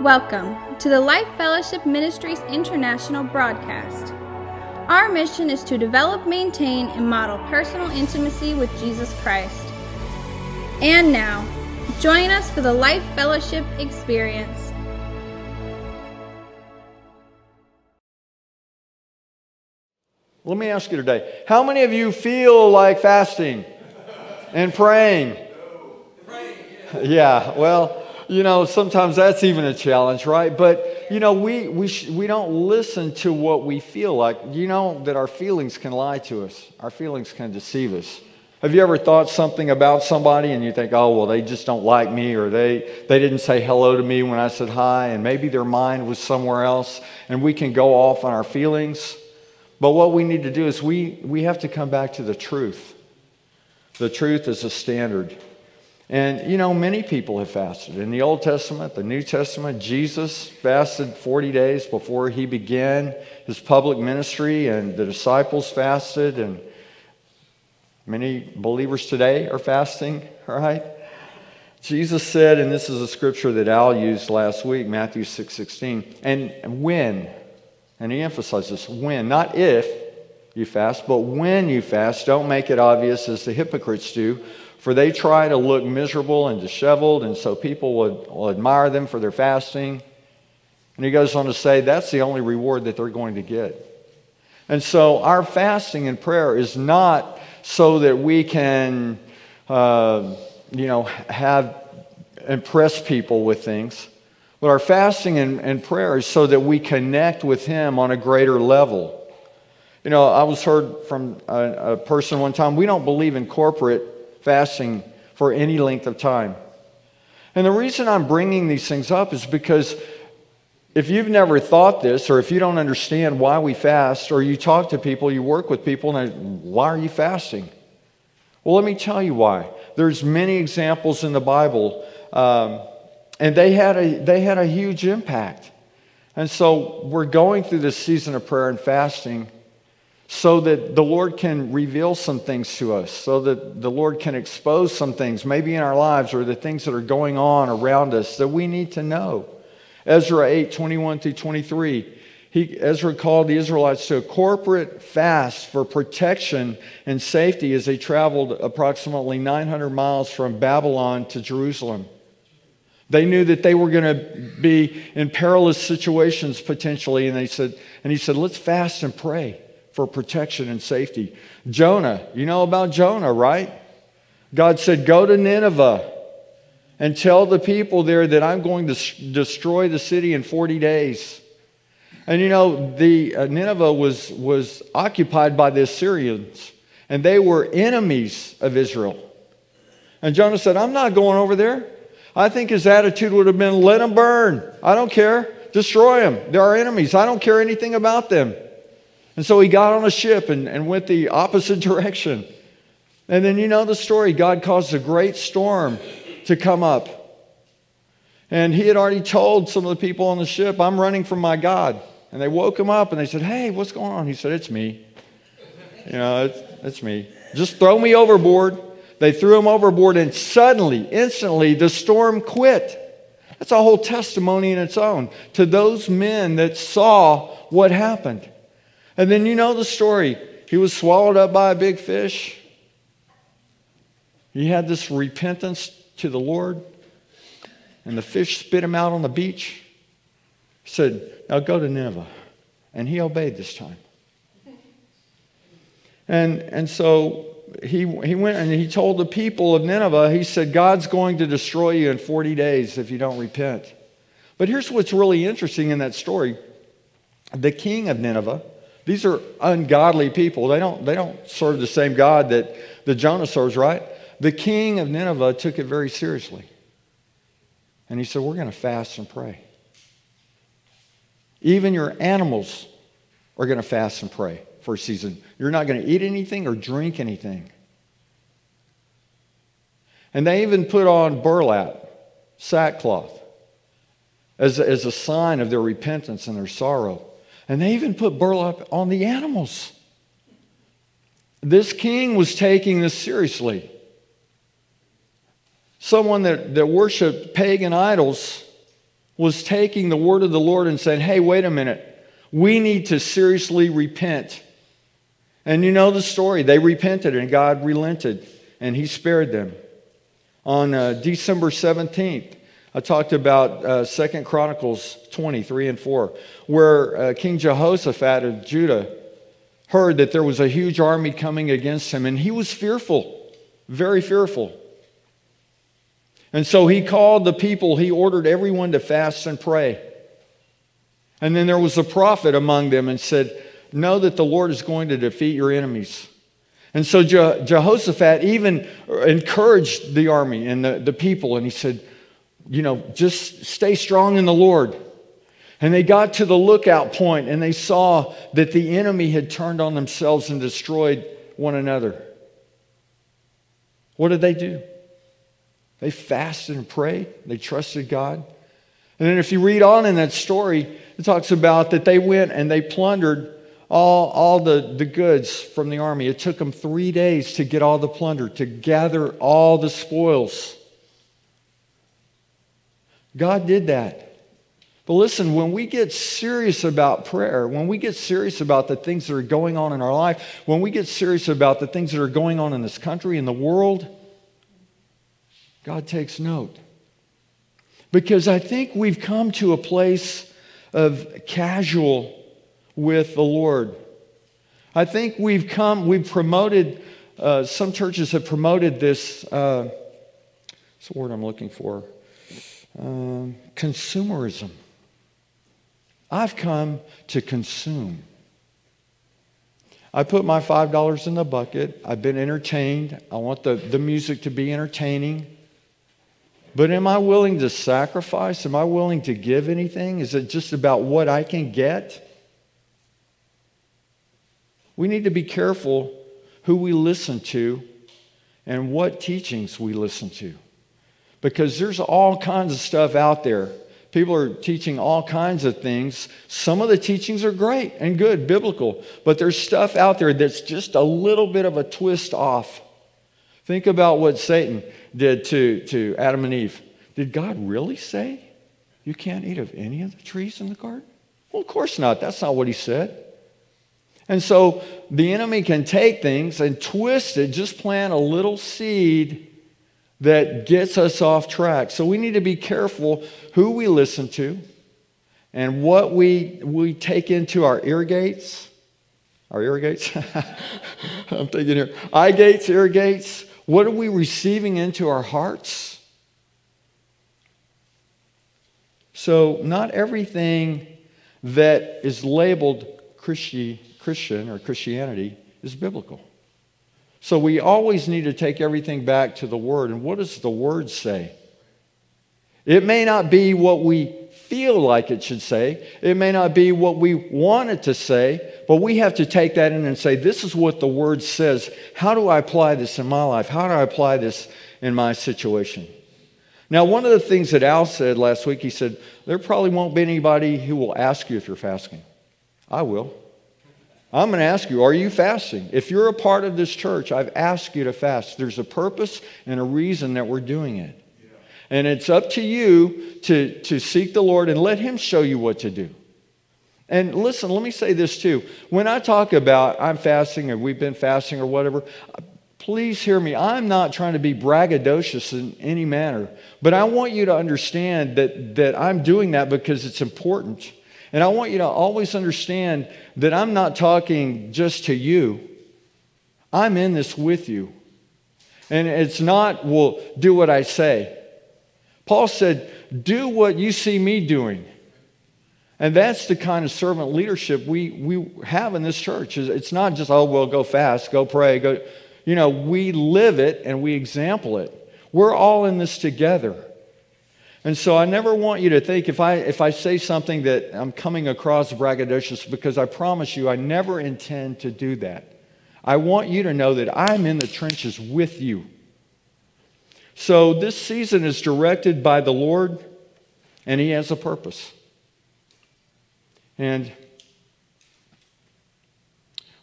Welcome to the Life Fellowship Ministries International broadcast. Our mission is to develop, maintain, and model personal intimacy with Jesus Christ. And now, join us for the Life Fellowship experience. Let me ask you today how many of you feel like fasting and praying? Yeah, well, you know, sometimes that's even a challenge, right? But, you know, we, we, sh- we don't listen to what we feel like. You know that our feelings can lie to us, our feelings can deceive us. Have you ever thought something about somebody and you think, oh, well, they just don't like me or they, they didn't say hello to me when I said hi and maybe their mind was somewhere else and we can go off on our feelings? But what we need to do is we, we have to come back to the truth. The truth is a standard. And you know, many people have fasted. In the Old Testament, the New Testament, Jesus fasted 40 days before he began his public ministry, and the disciples fasted, and many believers today are fasting, right? Jesus said, and this is a scripture that Al used last week, Matthew 6 16, and when, and he emphasizes when, not if you fast, but when you fast, don't make it obvious as the hypocrites do for they try to look miserable and disheveled, and so people would, will admire them for their fasting. And he goes on to say that's the only reward that they're going to get. And so our fasting and prayer is not so that we can, uh, you know, have impress people with things. But our fasting and, and prayer is so that we connect with Him on a greater level. You know, I was heard from a, a person one time, we don't believe in corporate fasting for any length of time. And the reason I'm bringing these things up is because if you've never thought this, or if you don't understand why we fast, or you talk to people, you work with people, and why are you fasting? Well, let me tell you why. There's many examples in the Bible, um, and they had, a, they had a huge impact. And so we're going through this season of prayer and fasting so that the Lord can reveal some things to us, so that the Lord can expose some things, maybe in our lives or the things that are going on around us that we need to know. Ezra 8 21 through 23. He, Ezra called the Israelites to a corporate fast for protection and safety as they traveled approximately 900 miles from Babylon to Jerusalem. They knew that they were going to be in perilous situations potentially, and they said, and he said, let's fast and pray for protection and safety. Jonah, you know about Jonah, right? God said, Go to Nineveh and tell the people there that I'm going to destroy the city in 40 days. And you know, the uh, Nineveh was, was occupied by the Assyrians, and they were enemies of Israel. And Jonah said, I'm not going over there. I think his attitude would have been, let them burn. I don't care. Destroy them. They're our enemies. I don't care anything about them. And so he got on a ship and, and went the opposite direction. And then you know the story. God caused a great storm to come up. And he had already told some of the people on the ship, I'm running from my God. And they woke him up and they said, Hey, what's going on? He said, It's me. You know, it's, it's me. Just throw me overboard. They threw him overboard, and suddenly, instantly, the storm quit. That's a whole testimony in its own to those men that saw what happened. And then you know the story. He was swallowed up by a big fish. He had this repentance to the Lord, and the fish spit him out on the beach. He said, Now go to Nineveh. And he obeyed this time. And, and so he, he went and he told the people of Nineveh, he said, God's going to destroy you in 40 days if you don't repent. But here's what's really interesting in that story the king of Nineveh, these are ungodly people. They don't, they don't serve the same God that, the Jonah serves, right? The king of Nineveh took it very seriously. And he said, We're going to fast and pray. Even your animals are going to fast and pray for a season. You're not going to eat anything or drink anything. And they even put on burlap, sackcloth, as, as a sign of their repentance and their sorrow. And they even put burlap on the animals. This king was taking this seriously. Someone that, that worshiped pagan idols was taking the word of the Lord and saying, hey, wait a minute. We need to seriously repent. And you know the story. They repented and God relented and he spared them. On uh, December 17th, I talked about uh, 2 Chronicles 23 and 4, where uh, King Jehoshaphat of Judah heard that there was a huge army coming against him, and he was fearful, very fearful. And so he called the people, he ordered everyone to fast and pray. And then there was a prophet among them and said, Know that the Lord is going to defeat your enemies. And so Je- Jehoshaphat even encouraged the army and the, the people, and he said, You know, just stay strong in the Lord. And they got to the lookout point and they saw that the enemy had turned on themselves and destroyed one another. What did they do? They fasted and prayed, they trusted God. And then if you read on in that story, it talks about that they went and they plundered all, all the, the goods from the army. It took them three days to get all the plunder, to gather all the spoils. God did that. But listen, when we get serious about prayer, when we get serious about the things that are going on in our life, when we get serious about the things that are going on in this country, in the world, God takes note. Because I think we've come to a place of casual with the Lord. I think we've come, we've promoted, uh, some churches have promoted this, uh, what's the word I'm looking for? Um, consumerism. I've come to consume. I put my $5 in the bucket. I've been entertained. I want the, the music to be entertaining. But am I willing to sacrifice? Am I willing to give anything? Is it just about what I can get? We need to be careful who we listen to and what teachings we listen to. Because there's all kinds of stuff out there. People are teaching all kinds of things. Some of the teachings are great and good, biblical, but there's stuff out there that's just a little bit of a twist off. Think about what Satan did to, to Adam and Eve. Did God really say you can't eat of any of the trees in the garden? Well, of course not. That's not what he said. And so the enemy can take things and twist it, just plant a little seed that gets us off track. So we need to be careful who we listen to and what we, we take into our ear gates. Our ear gates? I'm thinking here. Eye gates, ear gates. What are we receiving into our hearts? So, not everything that is labeled Christi, Christian or Christianity is biblical. So, we always need to take everything back to the Word. And what does the Word say? It may not be what we feel like it should say, it may not be what we want it to say, but we have to take that in and say, this is what the word says. How do I apply this in my life? How do I apply this in my situation? Now, one of the things that Al said last week, he said, there probably won't be anybody who will ask you if you're fasting. I will. I'm going to ask you, are you fasting? If you're a part of this church, I've asked you to fast. There's a purpose and a reason that we're doing it. And it's up to you to, to seek the Lord and let Him show you what to do. And listen, let me say this too. When I talk about I'm fasting or we've been fasting or whatever, please hear me. I'm not trying to be braggadocious in any manner, but I want you to understand that, that I'm doing that because it's important. And I want you to always understand that I'm not talking just to you, I'm in this with you. And it's not, well, do what I say. Paul said, do what you see me doing. And that's the kind of servant leadership we, we have in this church. It's not just, oh, well, go fast, go pray, go. You know, we live it and we example it. We're all in this together. And so I never want you to think if I, if I say something that I'm coming across braggadocious, because I promise you, I never intend to do that. I want you to know that I'm in the trenches with you. So this season is directed by the Lord, and He has a purpose. And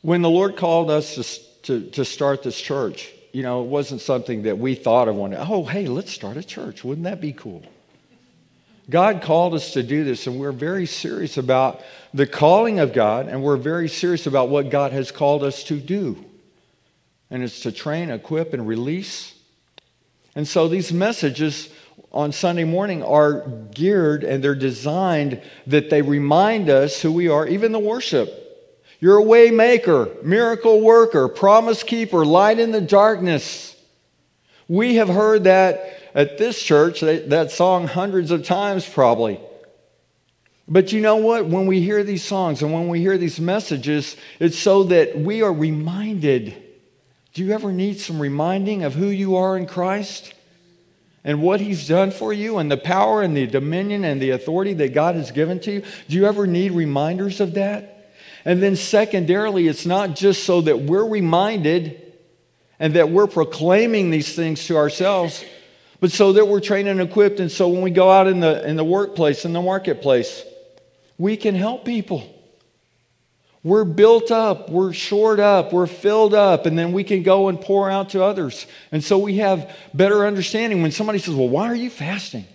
when the Lord called us to, to, to, start this church, you know, it wasn't something that we thought of one. Oh, hey, let's start a church. Wouldn't that be cool? God called us to do this, and we're very serious about the calling of God, and we're very serious about what God has called us to do. And it's to train, equip, and release. And so these messages on Sunday morning are geared and they're designed that they remind us who we are, even the worship. You're a way maker, miracle worker, promise keeper, light in the darkness. We have heard that at this church, that song hundreds of times probably. But you know what? When we hear these songs and when we hear these messages, it's so that we are reminded. Do you ever need some reminding of who you are in Christ? and what he's done for you and the power and the dominion and the authority that God has given to you? Do you ever need reminders of that? And then, secondarily, it's not just so that we're reminded and that we're proclaiming these things to ourselves, but so that we're trained and equipped. And so when we go out in the, in the workplace, in the marketplace, we can help people. We're built up, we're shored up, we're filled up, and then we can go and pour out to others. And so we have better understanding. When somebody says, Well, why are you fasting?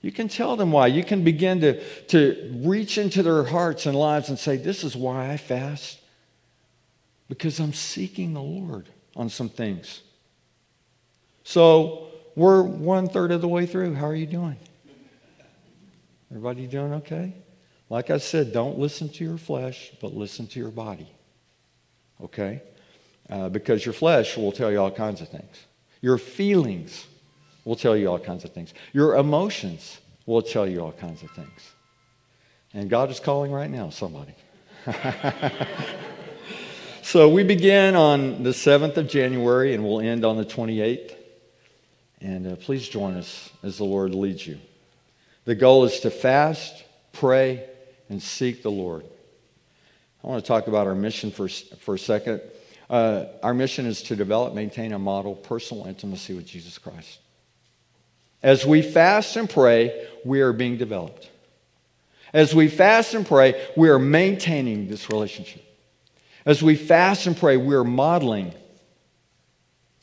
You can tell them why. You can begin to, to reach into their hearts and lives and say, This is why I fast. Because I'm seeking the Lord on some things. So we're one third of the way through. How are you doing? Everybody doing okay? Like I said, don't listen to your flesh, but listen to your body. Okay? Uh, because your flesh will tell you all kinds of things. Your feelings will tell you all kinds of things. Your emotions will tell you all kinds of things. And God is calling right now, somebody. so we begin on the 7th of January and we'll end on the 28th. And uh, please join us as the Lord leads you. The goal is to fast, pray, and seek the Lord. I want to talk about our mission for, for a second. Uh, our mission is to develop, maintain, and model personal intimacy with Jesus Christ. As we fast and pray, we are being developed. As we fast and pray, we are maintaining this relationship. As we fast and pray, we are modeling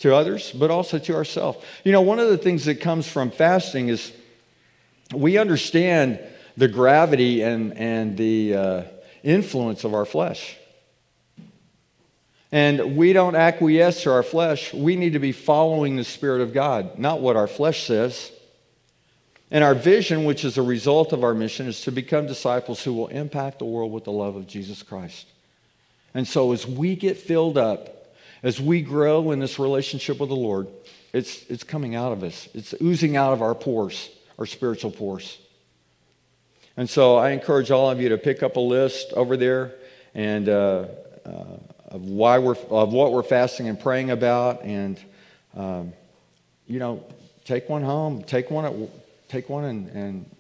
to others, but also to ourselves. You know, one of the things that comes from fasting is we understand the gravity and, and the uh, influence of our flesh. And we don't acquiesce to our flesh. We need to be following the Spirit of God, not what our flesh says. And our vision, which is a result of our mission, is to become disciples who will impact the world with the love of Jesus Christ. And so, as we get filled up, as we grow in this relationship with the Lord, it's, it's coming out of us. It's oozing out of our pores, our spiritual pores. And so I encourage all of you to pick up a list over there and uh, uh, of why we're of what we're fasting and praying about, and um, you know, take one home, take one at, take one and, and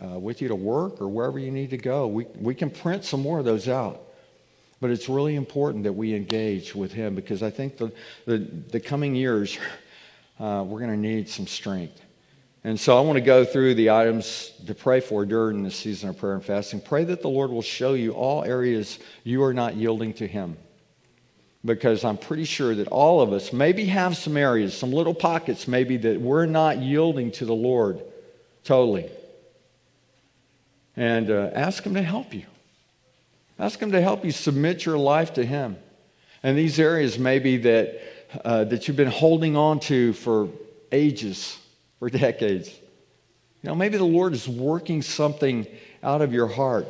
uh, with you to work or wherever you need to go. We we can print some more of those out. But it's really important that we engage with him because I think the, the, the coming years, uh, we're going to need some strength. And so I want to go through the items to pray for during this season of prayer and fasting. Pray that the Lord will show you all areas you are not yielding to Him. Because I'm pretty sure that all of us maybe have some areas, some little pockets maybe that we're not yielding to the Lord totally. And uh, ask Him to help you. Ask Him to help you submit your life to Him. And these areas maybe that, uh, that you've been holding on to for ages for decades. You know, maybe the Lord is working something out of your heart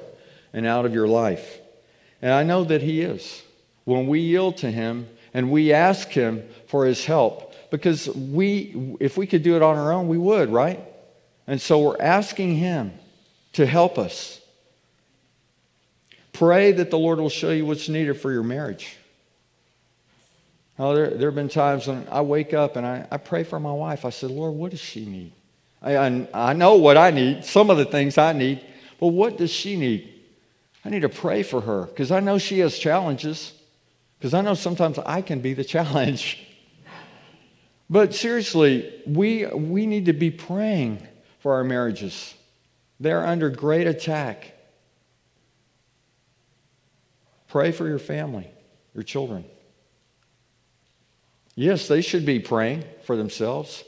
and out of your life. And I know that He is. When we yield to Him and we ask Him for His help, because we, if we could do it on our own, we would, right? And so we're asking Him to help us. Pray that the Lord will show you what's needed for your marriage. Oh, there, there have been times when I wake up and I, I pray for my wife. I said, Lord, what does she need? I, I, I know what I need, some of the things I need, but what does she need? I need to pray for her because I know she has challenges, because I know sometimes I can be the challenge. but seriously, we, we need to be praying for our marriages. They're under great attack. Pray for your family, your children. Yes, they should be praying for themselves,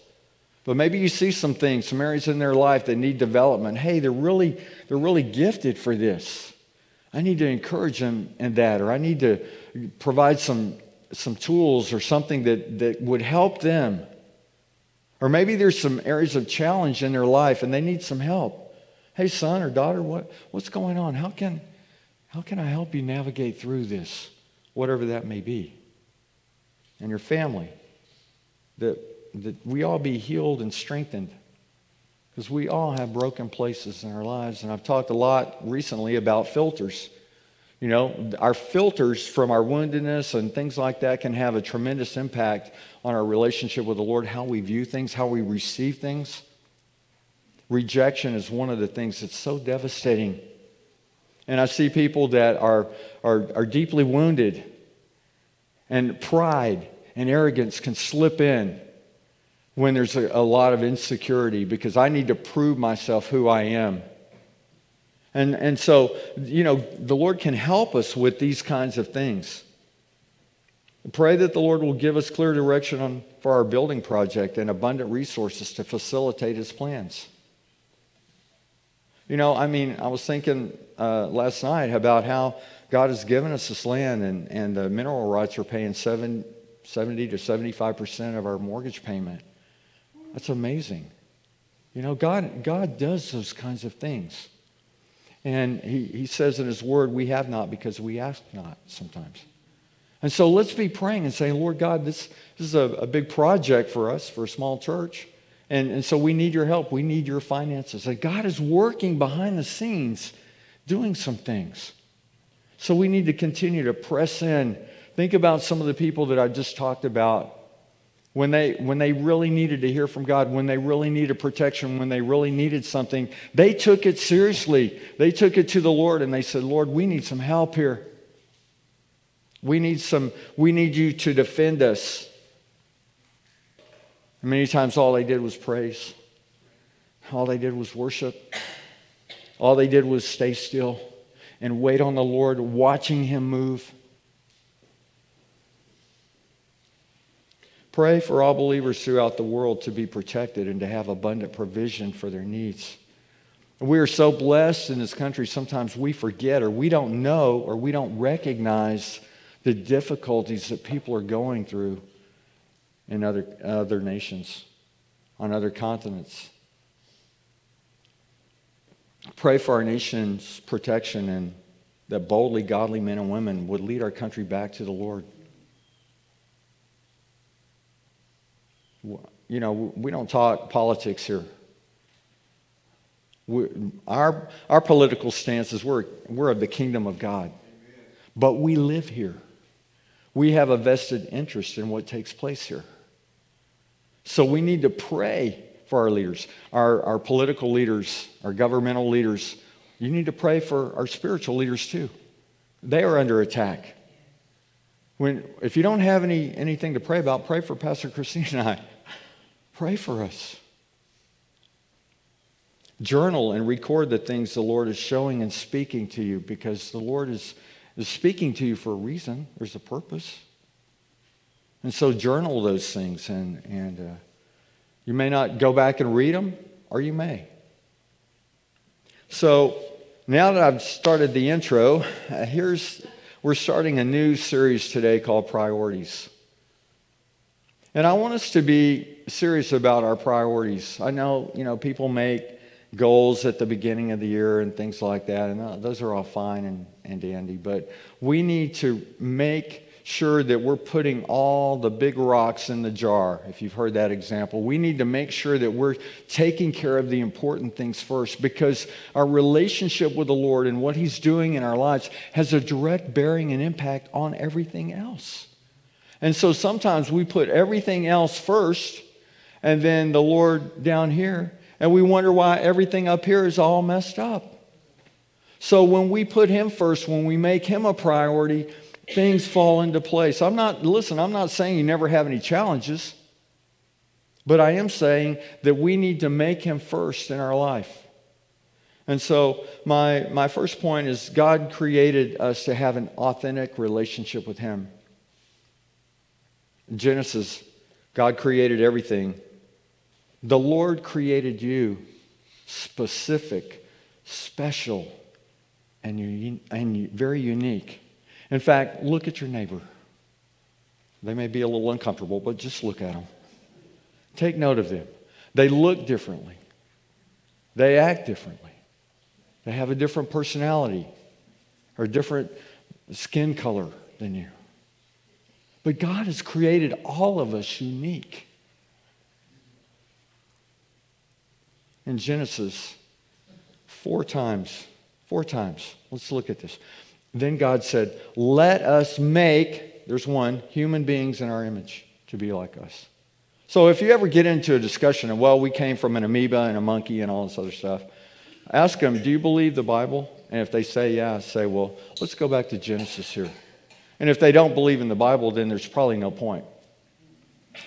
But maybe you see some things, some areas in their life that need development. Hey, they're really, they're really gifted for this. I need to encourage them in that, or I need to provide some, some tools or something that, that would help them. Or maybe there's some areas of challenge in their life and they need some help. Hey, son or daughter, what, what's going on? How can, how can I help you navigate through this, whatever that may be? And your family, that, that we all be healed and strengthened because we all have broken places in our lives. And I've talked a lot recently about filters. You know, our filters from our woundedness and things like that can have a tremendous impact on our relationship with the Lord, how we view things, how we receive things. Rejection is one of the things that's so devastating. And I see people that are, are, are deeply wounded, and pride and arrogance can slip in when there's a, a lot of insecurity because I need to prove myself who I am. And, and so, you know, the Lord can help us with these kinds of things. Pray that the Lord will give us clear direction on, for our building project and abundant resources to facilitate His plans. You know, I mean, I was thinking uh, last night about how God has given us this land, and, and the mineral rights are paying seven, 70 to 75% of our mortgage payment. That's amazing. You know, God, God does those kinds of things. And he, he says in His Word, we have not because we ask not sometimes. And so let's be praying and saying, Lord God, this, this is a, a big project for us, for a small church. And, and so we need your help. We need your finances. God is working behind the scenes doing some things. So we need to continue to press in. Think about some of the people that I just talked about when they, when they really needed to hear from God, when they really needed protection, when they really needed something, they took it seriously. They took it to the Lord and they said, Lord, we need some help here. We need some, we need you to defend us. And many times all they did was praise. All they did was worship. All they did was stay still and wait on the Lord, watching him move. Pray for all believers throughout the world to be protected and to have abundant provision for their needs. We are so blessed in this country, sometimes we forget or we don't know or we don't recognize the difficulties that people are going through in other, other nations, on other continents. Pray for our nation's protection and that boldly godly men and women would lead our country back to the Lord. you know, we don't talk politics here. We, our, our political stance is we're, we're of the kingdom of God. But we live here. We have a vested interest in what takes place here. So we need to pray for our leaders, our, our political leaders, our governmental leaders. You need to pray for our spiritual leaders too. They are under attack. When, if you don't have any, anything to pray about, pray for Pastor Christine and I. Pray for us. Journal and record the things the Lord is showing and speaking to you because the Lord is, is speaking to you for a reason. There's a purpose. And so journal those things, and, and uh, you may not go back and read them, or you may. So now that I've started the intro, uh, here's we're starting a new series today called Priorities. And I want us to be serious about our priorities. I know, you know, people make goals at the beginning of the year and things like that, and uh, those are all fine and, and dandy, but we need to make sure that we're putting all the big rocks in the jar, if you've heard that example. We need to make sure that we're taking care of the important things first because our relationship with the Lord and what He's doing in our lives has a direct bearing and impact on everything else. And so sometimes we put everything else first and then the Lord down here, and we wonder why everything up here is all messed up. So when we put Him first, when we make Him a priority, things fall into place. I'm not, listen, I'm not saying you never have any challenges, but I am saying that we need to make Him first in our life. And so, my, my first point is God created us to have an authentic relationship with Him. Genesis, God created everything. The Lord created you specific, special, and, you and very unique. In fact, look at your neighbor. They may be a little uncomfortable, but just look at them. Take note of them. They look differently, they act differently, they have a different personality or different skin color than you. But God has created all of us unique. In Genesis, four times, four times, let's look at this. Then God said, Let us make, there's one, human beings in our image to be like us. So if you ever get into a discussion of, well, we came from an amoeba and a monkey and all this other stuff, ask them, do you believe the Bible? And if they say yeah, say, well, let's go back to Genesis here. And if they don't believe in the Bible, then there's probably no point.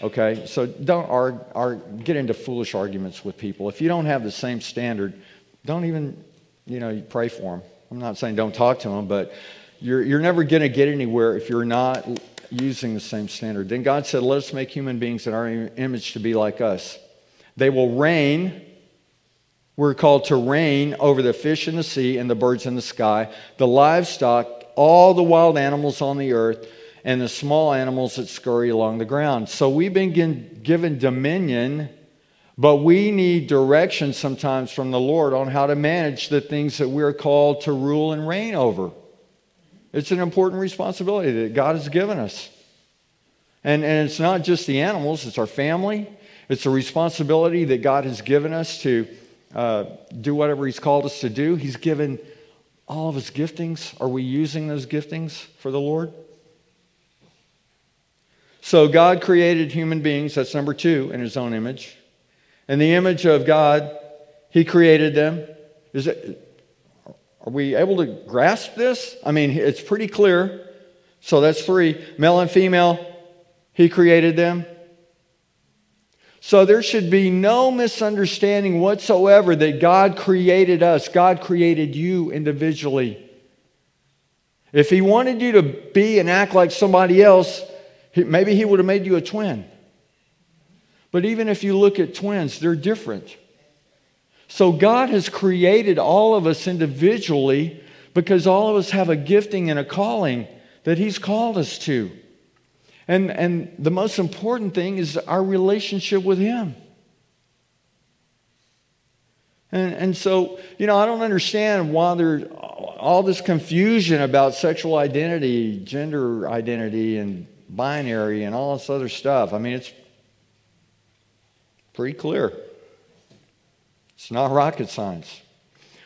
Okay? So don't argue, argue, get into foolish arguments with people. If you don't have the same standard, don't even, you know, pray for them. I'm not saying don't talk to them, but you're, you're never going to get anywhere if you're not using the same standard. Then God said, Let us make human beings in our image to be like us. They will reign. We're called to reign over the fish in the sea and the birds in the sky, the livestock, all the wild animals on the earth, and the small animals that scurry along the ground. So we've been given dominion, but we need direction sometimes from the Lord on how to manage the things that we're called to rule and reign over. It's an important responsibility that God has given us. And, and it's not just the animals, it's our family. It's a responsibility that God has given us to uh, do whatever He's called us to do. He's given all of His giftings. Are we using those giftings for the Lord? So God created human beings, that's number two, in His own image. In the image of God, He created them. Is it, are we able to grasp this? I mean, it's pretty clear. So that's three. Male and female, he created them. So there should be no misunderstanding whatsoever that God created us. God created you individually. If he wanted you to be and act like somebody else, maybe he would have made you a twin. But even if you look at twins, they're different. So God has created all of us individually because all of us have a gifting and a calling that He's called us to. And, and the most important thing is our relationship with Him. And, and so, you know, I don't understand why there's all this confusion about sexual identity, gender identity, and binary, and all this other stuff. I mean, it's pretty clear. It's not rocket science.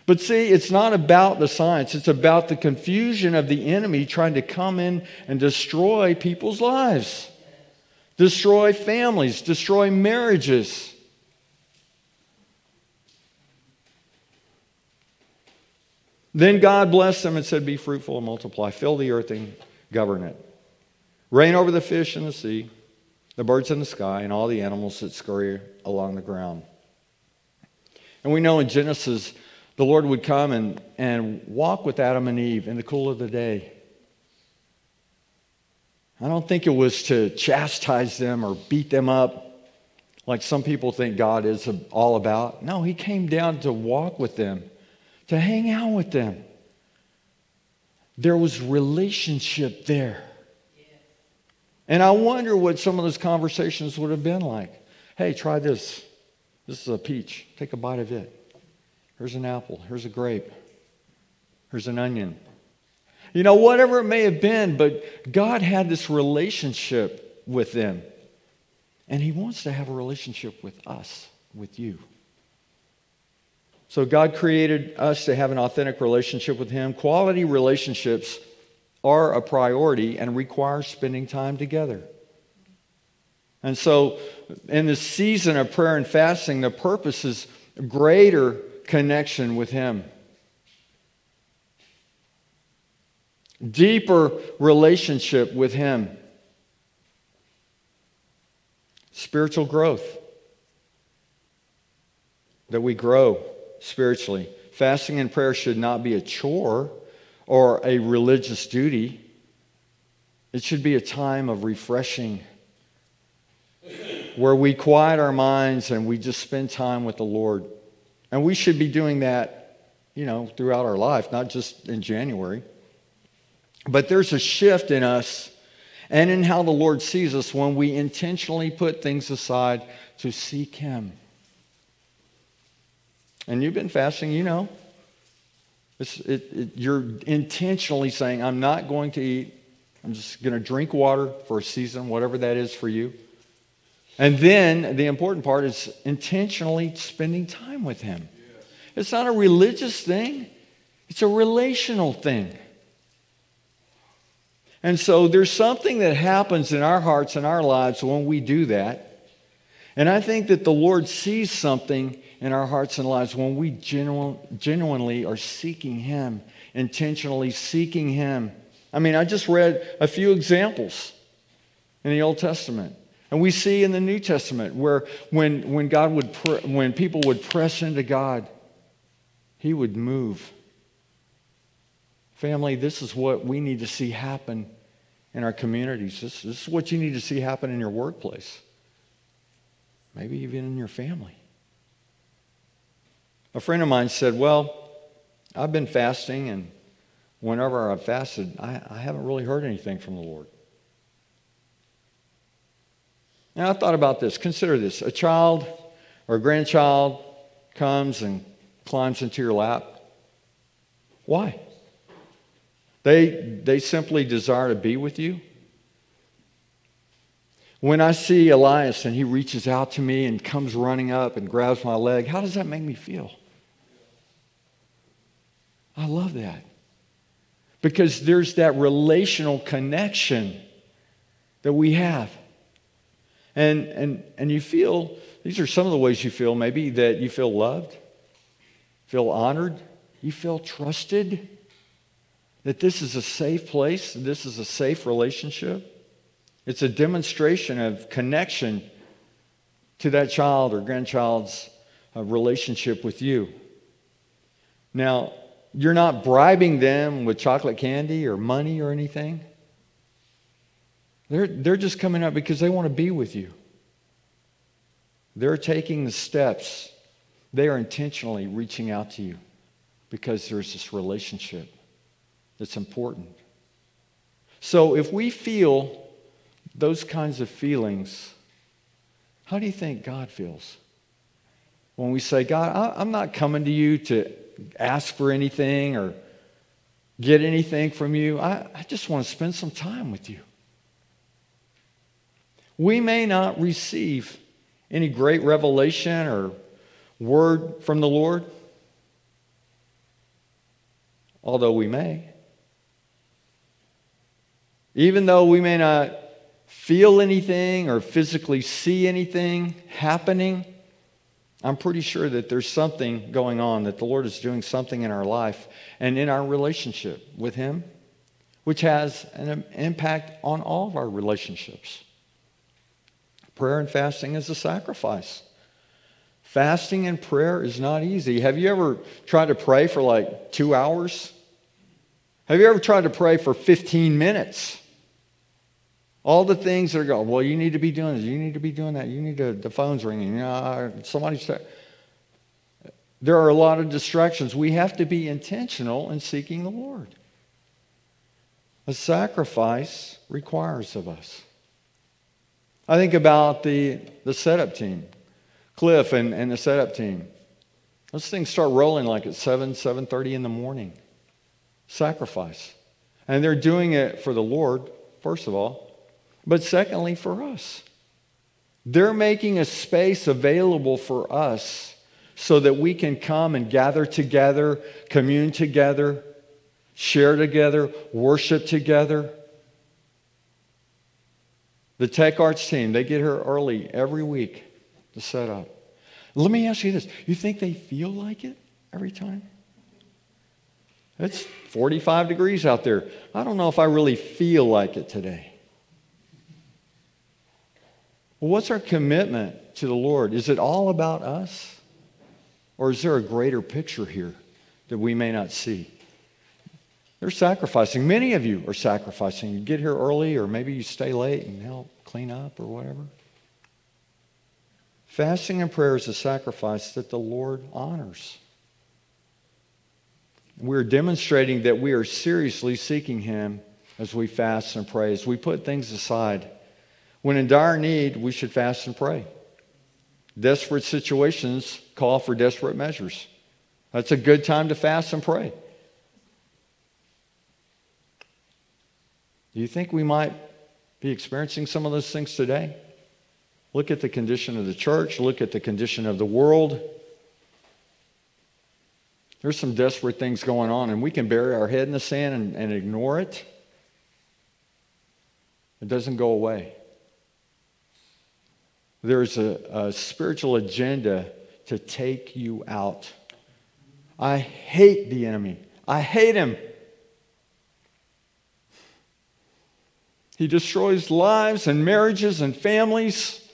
But see, it's not about the science, it's about the confusion of the enemy trying to come in and destroy people's lives, destroy families, destroy marriages. Then God blessed them and said, Be fruitful and multiply, fill the earth and govern it. Reign over the fish in the sea, the birds in the sky, and all the animals that scurry along the ground. And we know in Genesis, the Lord would come and, and walk with Adam and Eve in the cool of the day. I don't think it was to chastise them or beat them up like some people think God is all about. No, He came down to walk with them, to hang out with them. There was relationship there. And I wonder what some of those conversations would have been like. Hey, try this. This is a peach. Take a bite of it. Here's an apple. Here's a grape. Here's an onion. You know, whatever it may have been, but God had this relationship with them. And He wants to have a relationship with us, with you. So God created us to have an authentic relationship with Him. Quality relationships are a priority and require spending time together. And so, in the season of prayer and fasting, the purpose is greater connection with Him, deeper relationship with Him, spiritual growth, that we grow spiritually. Fasting and prayer should not be a chore or a religious duty. It should be a time of refreshing where we quiet our minds and we just spend time with the Lord. And we should be doing that, you know, throughout our life, not just in January. But there's a shift in us and in how the Lord sees us when we intentionally put things aside to seek Him. And you've been fasting, you know. It, it, you're intentionally saying, I'm not going to eat. I'm just going to drink water for a season, whatever that is for you. And then the important part is intentionally spending time with Him. It's not a religious thing, it's a relational thing. And so there's something that happens in our hearts and our lives when we do that. And I think that the Lord sees something in our hearts and lives when we genu- genuinely are seeking Him, intentionally seeking Him. I mean, I just read a few examples in the Old Testament. And we see in the New Testament where when, when, God would pr- when people would press into God, He would move. Family, this is what we need to see happen in our communities. This, this is what you need to see happen in your workplace, maybe even in your family. A friend of mine said, Well, I've been fasting, and whenever I've fasted, I, I haven't really heard anything from the Lord. Now, I thought about this. Consider this a child or a grandchild comes and climbs into your lap. Why? They, they simply desire to be with you. When I see Elias and he reaches out to me and comes running up and grabs my leg, how does that make me feel? I love that. Because there's that relational connection that we have. And, and, and you feel, these are some of the ways you feel maybe that you feel loved, feel honored, you feel trusted that this is a safe place, this is a safe relationship. It's a demonstration of connection to that child or grandchild's uh, relationship with you. Now, you're not bribing them with chocolate candy or money or anything. They're, they're just coming up because they want to be with you. They're taking the steps. They are intentionally reaching out to you because there's this relationship that's important. So if we feel those kinds of feelings, how do you think God feels? When we say, God, I'm not coming to you to ask for anything or get anything from you. I, I just want to spend some time with you. We may not receive any great revelation or word from the Lord, although we may. Even though we may not feel anything or physically see anything happening, I'm pretty sure that there's something going on, that the Lord is doing something in our life and in our relationship with Him, which has an impact on all of our relationships. Prayer and fasting is a sacrifice. Fasting and prayer is not easy. Have you ever tried to pray for like two hours? Have you ever tried to pray for 15 minutes? All the things that are going, well, you need to be doing this, you need to be doing that, you need to, the phone's ringing, know, uh, somebody's. There are a lot of distractions. We have to be intentional in seeking the Lord. A sacrifice requires of us. I think about the, the setup team, Cliff and, and the setup team. Those things start rolling like at 7, 7.30 in the morning. Sacrifice. And they're doing it for the Lord, first of all but secondly, for us. They're making a space available for us so that we can come and gather together, commune together, share together, worship together. The Tech Arts team, they get here early every week to set up. Let me ask you this you think they feel like it every time? It's 45 degrees out there. I don't know if I really feel like it today. Well, what's our commitment to the Lord? Is it all about us? Or is there a greater picture here that we may not see? They're sacrificing. Many of you are sacrificing. You get here early, or maybe you stay late and help clean up or whatever. Fasting and prayer is a sacrifice that the Lord honors. We're demonstrating that we are seriously seeking Him as we fast and pray, as we put things aside. When in dire need, we should fast and pray. Desperate situations call for desperate measures. That's a good time to fast and pray. Do you think we might be experiencing some of those things today? Look at the condition of the church, look at the condition of the world. There's some desperate things going on, and we can bury our head in the sand and, and ignore it. It doesn't go away. There's a, a spiritual agenda to take you out. I hate the enemy. I hate him. He destroys lives and marriages and families.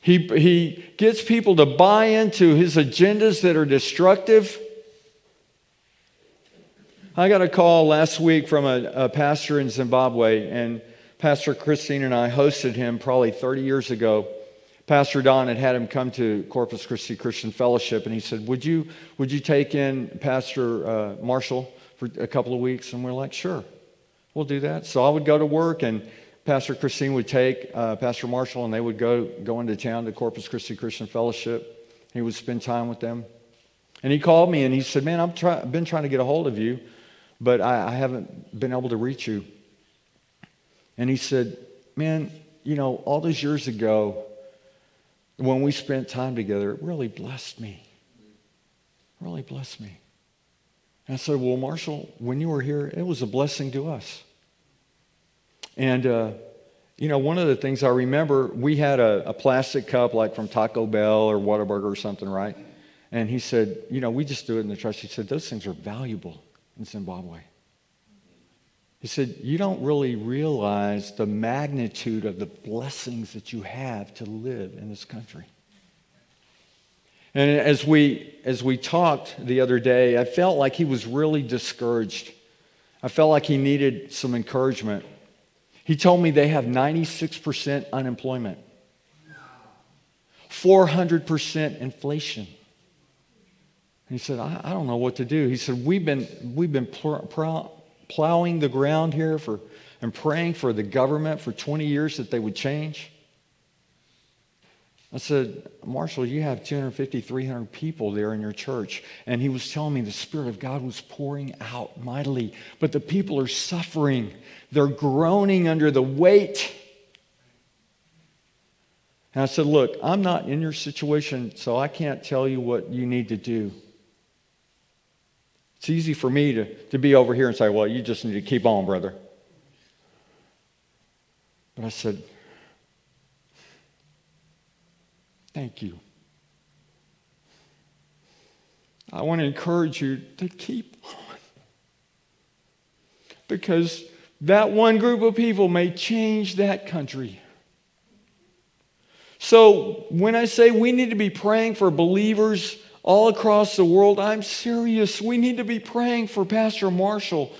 He, he gets people to buy into his agendas that are destructive. I got a call last week from a, a pastor in Zimbabwe, and Pastor Christine and I hosted him probably 30 years ago. Pastor Don had had him come to Corpus Christi Christian Fellowship, and he said, "Would you would you take in Pastor uh, Marshall for a couple of weeks?" And we're like, "Sure, we'll do that." So I would go to work, and Pastor Christine would take uh, Pastor Marshall, and they would go go into town to Corpus Christi Christian Fellowship. He would spend time with them, and he called me and he said, "Man, I'm try- I've been trying to get a hold of you, but I, I haven't been able to reach you." And he said, "Man, you know, all those years ago." When we spent time together, it really blessed me. Really blessed me. And I said, Well, Marshall, when you were here, it was a blessing to us. And, uh, you know, one of the things I remember, we had a, a, plastic cup like from Taco Bell or Whataburger or something, right? And he said, You know, we just do it in the trust. He said, Those things are valuable in Zimbabwe. He said, You don't really realize the magnitude of the blessings that you have to live in this country. And as we, as we talked the other day, I felt like he was really discouraged. I felt like he needed some encouragement. He told me they have 96% unemployment, 400% inflation. he said, I, I, don't know what to do. He said, We've been, we've been pr- pr- plowing the ground here for, and praying for the government for 20 years that they would change. I said, Marshall, you have 250, 300 people there in your church. And he was telling me the Spirit of God was pouring out mightily, but the people are suffering. They're groaning under the weight. And I said, Look, I'm not in your situation, so I can't tell you what you need to do. It's easy for me to, to be over here and say, well, you just need to keep on, brother. But I said, thank you. I want to encourage you to keep on. Because that one group of people may change that country. So when I say we need to be praying for believers all across the world. I'm serious. We need to be praying for Pastor Marshall.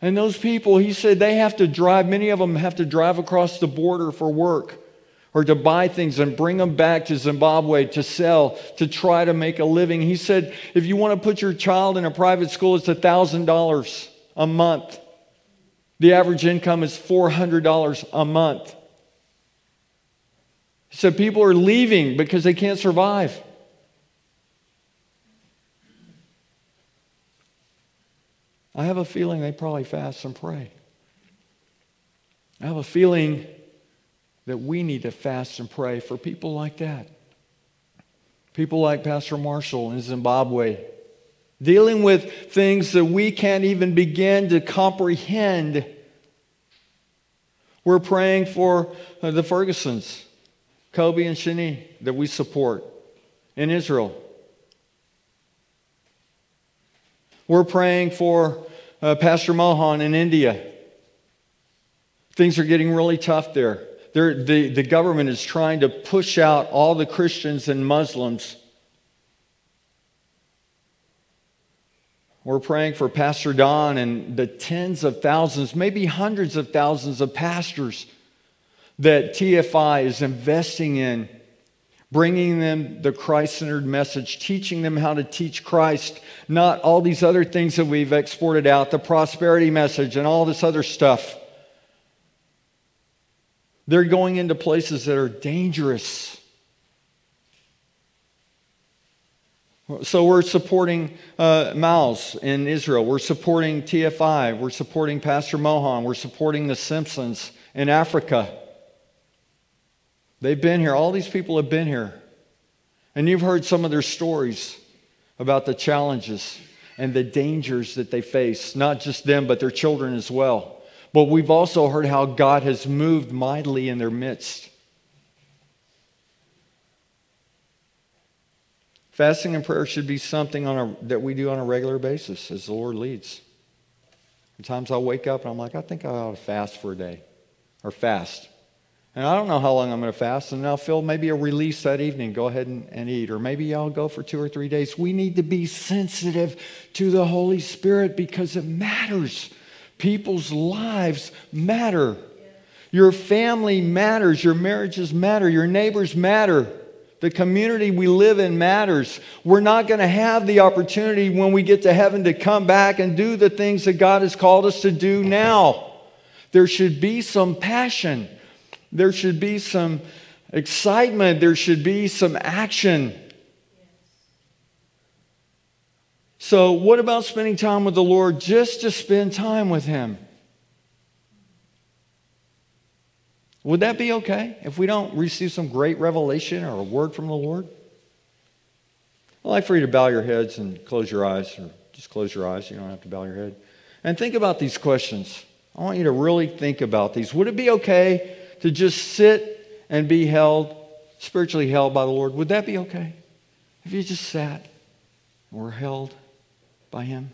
And those people, he said, they have to drive, many of them have to drive across the border for work or to buy things and bring them back to Zimbabwe to sell, to try to make a living. He said, if you want to put your child in a private school, it's $1,000 a month. The average income is $400 a month. He said, people are leaving because they can't survive. I have a feeling they probably fast and pray. I have a feeling that we need to fast and pray for people like that. People like Pastor Marshall in Zimbabwe, dealing with things that we can't even begin to comprehend. We're praying for uh, the Fergusons, Kobe and Shani, that we support in Israel. We're praying for uh, Pastor Mohan in India. Things are getting really tough there. The, the government is trying to push out all the Christians and Muslims. We're praying for Pastor Don and the tens of thousands, maybe hundreds of thousands of pastors that TFI is investing in bringing them the Christ centered message, teaching them how to teach Christ, not all these other things that we've exported out, the prosperity message and all this other stuff. They're going into places that are dangerous. So we're supporting uh, Miles in Israel. We're supporting TFI. We're supporting Pastor Mohan. We're supporting the Simpsons in Africa. They've been here. All these people have been here. And you've heard some of their stories about the challenges and the dangers that they face, not just them, but their children as well. But we've also heard how God has moved mightily in their midst. Fasting and prayer should be something a, that we do on a regular basis as the Lord leads. Sometimes I'll wake up and I'm like, I think I ought to fast for a day or fast. And I don't know how long I'm going to fast, and I'll feel maybe a release that evening, go ahead and, and, eat. Or maybe I'll go for two or three days. We need to be sensitive to the Holy Spirit because it matters. People's lives matter. Your family matters. Your marriages matter. Your neighbors matter. The community we live in matters. We're not going to have the opportunity when we get to heaven to come back and do the things that God has called us to do now. There should be some passion. There should be some excitement. There should be some action. So, what about spending time with the Lord just to spend time with Him? Would that be okay if we don't receive some great revelation or a word from the Lord? I'd like for you to bow your heads and close your eyes, or just close your eyes. You don't have to bow your head. And think about these questions. I want you to really think about these. Would it be okay to just sit and be held, spiritually held by the Lord, would that be okay? If you just sat and were held by Him?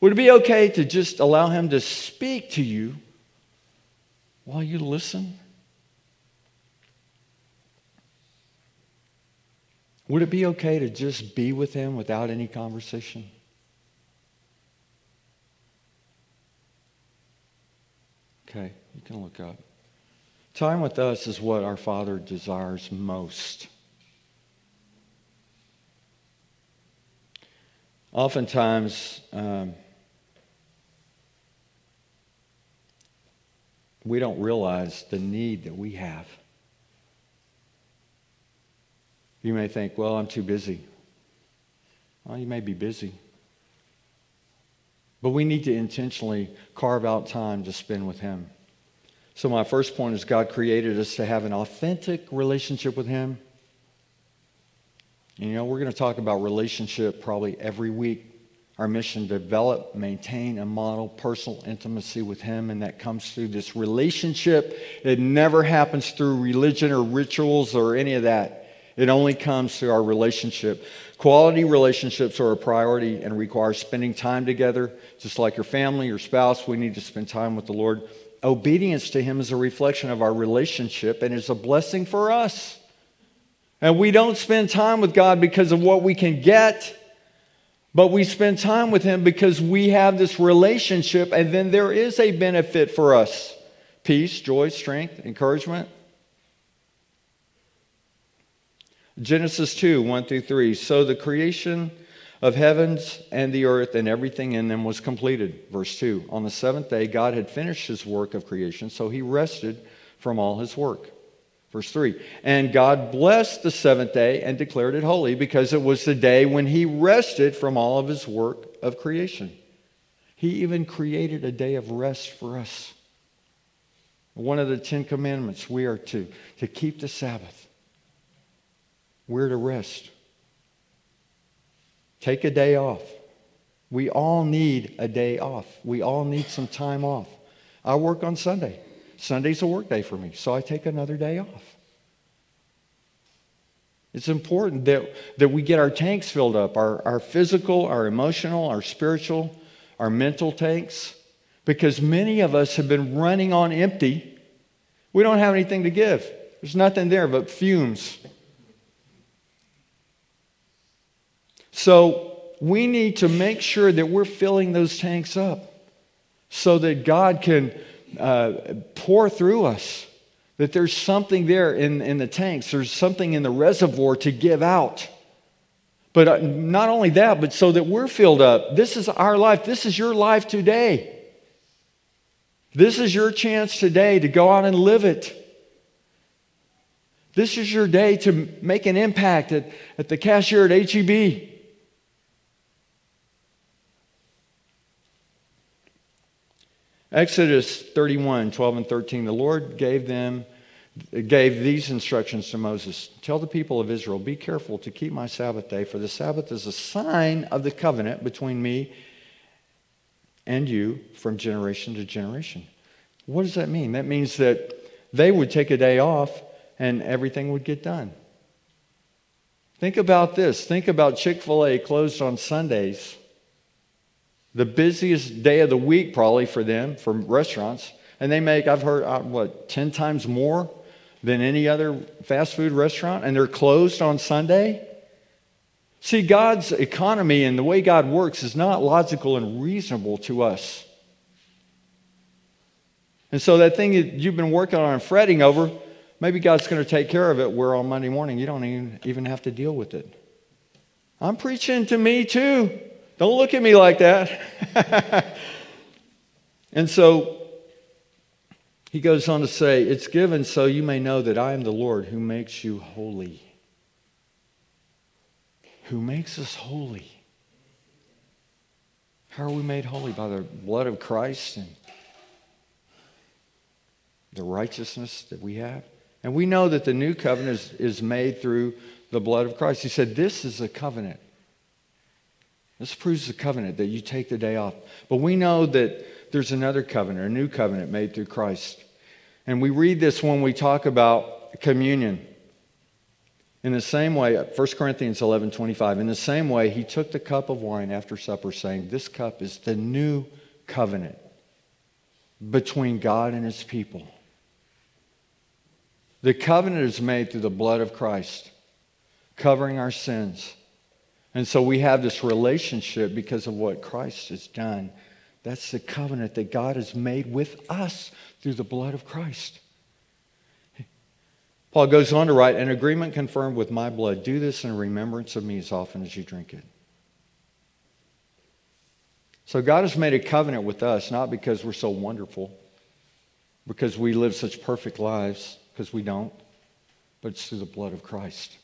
Would it be okay to just allow Him to speak to you while you listen? Would it be okay to just be with Him without any conversation? Okay, you can look up. Time with us is what our Father desires most. Oftentimes, um, we don't realize the need that we have. You may think, well, I'm too busy. Well, you may be busy. But we need to intentionally carve out time to spend with Him. So, my first point is God created us to have an authentic relationship with Him. You know, we're going to talk about relationship probably every week. Our mission develop, maintain, and model personal intimacy with Him, and that comes through this relationship. It never happens through religion or rituals or any of that. It only comes through our relationship. Quality relationships are a priority and require spending time together. Just like your family, your spouse, we need to spend time with the Lord obedience to Him is a reflection of our relationship and is a blessing for us. And we don't spend time with God because of what we can get, but we spend time with Him because we have this relationship, and then there is a benefit for us peace, joy, strength, encouragement. Genesis 2 1 through 3. So the creation of heavens and the earth and everything in them was completed. Verse 2 On the seventh day, God had finished his work of creation, so he rested from all his work. Verse 3 And God blessed the seventh day and declared it holy because it was the day when he rested from all of his work of creation. He even created a day of rest for us. One of the Ten Commandments, we are to, to keep the Sabbath. We're to rest. Take a day off. We all need a day off. We all need some time off. I work on Sunday. Sunday's a work day for me, so I take another day off. It's important that, that we get our tanks filled up our, our physical, our emotional, our spiritual, our mental tanks, because many of us have been running on empty. We don't have anything to give, there's nothing there but fumes. So we need to make sure that we're filling those tanks up so that God can uh, pour through us that there's something there in, in the tanks, there's something in the reservoir to give out. But uh, not only that, but so that we're filled up. This is our life. This is your life today. This is your chance today to go out and live it. This is your day to make an impact at, at the cashier at HEB. Exodus 31, 12 and 13. The Lord gave them gave these instructions to Moses Tell the people of Israel, be careful to keep my Sabbath day, for the Sabbath is a sign of the covenant between me and you from generation to generation. What does that mean? That means that they would take a day off and everything would get done. Think about this. Think about Chick fil A closed on Sundays, the busiest day of the week, probably for them, for restaurants. And they make, I've heard, uh, what, 10 times more than any other fast food restaurant, and they're closed on Sunday? See, God's economy and the way God works is not logical and reasonable to us. And so that thing that you've been working on and fretting over, maybe God's going to take care of it where on Monday morning you don't even, even have to deal with it. I'm preaching to me too. Don't look at me like that. and so he goes on to say, It's given so you may know that I am the Lord who makes you holy. Who makes us holy. How are we made holy? By the blood of Christ and the righteousness that we have. And we know that the new covenant is, is made through the blood of Christ. He said, This is a covenant. This proves the covenant that you take the day off. But we know that there's another covenant, a new covenant made through Christ. And we read this when we talk about communion. In the same way, 1 Corinthians 11 25, in the same way, he took the cup of wine after supper, saying, This cup is the new covenant between God and his people. The covenant is made through the blood of Christ, covering our sins. And so we have this relationship because of what Christ has done. That's the covenant that God has made with us through the blood of Christ. Paul goes on to write, An agreement confirmed with my blood. Do this in remembrance of me as often as you drink it. So God has made a covenant with us, not because we're so wonderful, because we live such perfect lives, because we don't, but it's through the blood of Christ.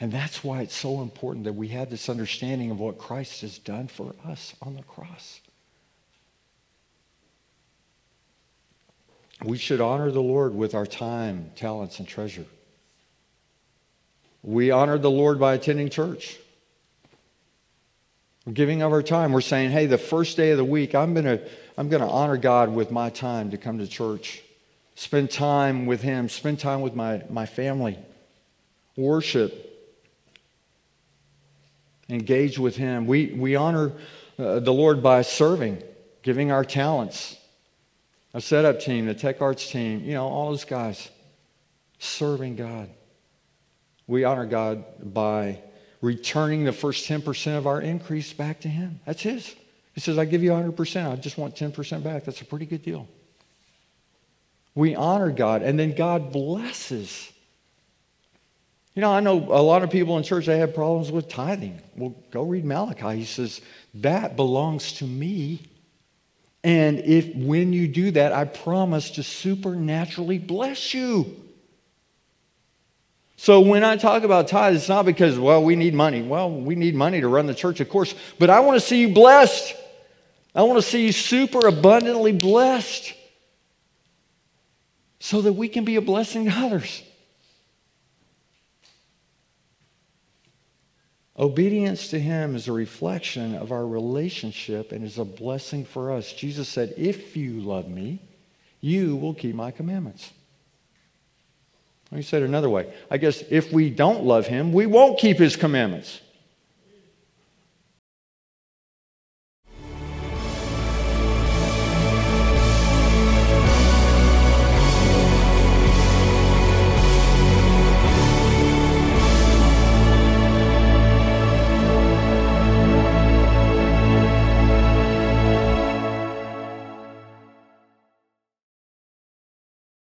And that's why it's so important that we have this understanding of what Christ has done for us on the cross. We should honor the Lord with our time, talents, and treasure. We honor the Lord by attending church. We're giving of our time. We're saying, hey, the first day of the week, I'm going to I'm going to honor God with my time to come to church, spend time with Him, spend time with my, my family, worship, engage with Him. We, we honor uh, the Lord by serving, giving our talents, a setup team, the tech arts team, you know, all those guys serving God. We honor God by returning the first 10% of our increase back to Him. That's His. He says, I give you 100%. I just want 10% back. That's a pretty good deal. We honor God, and then God blesses. You know, I know a lot of people in church, they have problems with tithing. Well, go read Malachi. He says, That belongs to me. And if when you do that, I promise to supernaturally bless you. So when I talk about tithes, it's not because, well, we need money. Well, we need money to run the church, of course, but I want to see you blessed. I want to see you super abundantly blessed so that we can be a blessing to others. Obedience to Him is a reflection of our relationship and is a blessing for us. Jesus said, If you love me, you will keep my commandments. Let me say it another way. I guess if we don't love him, we won't keep his commandments.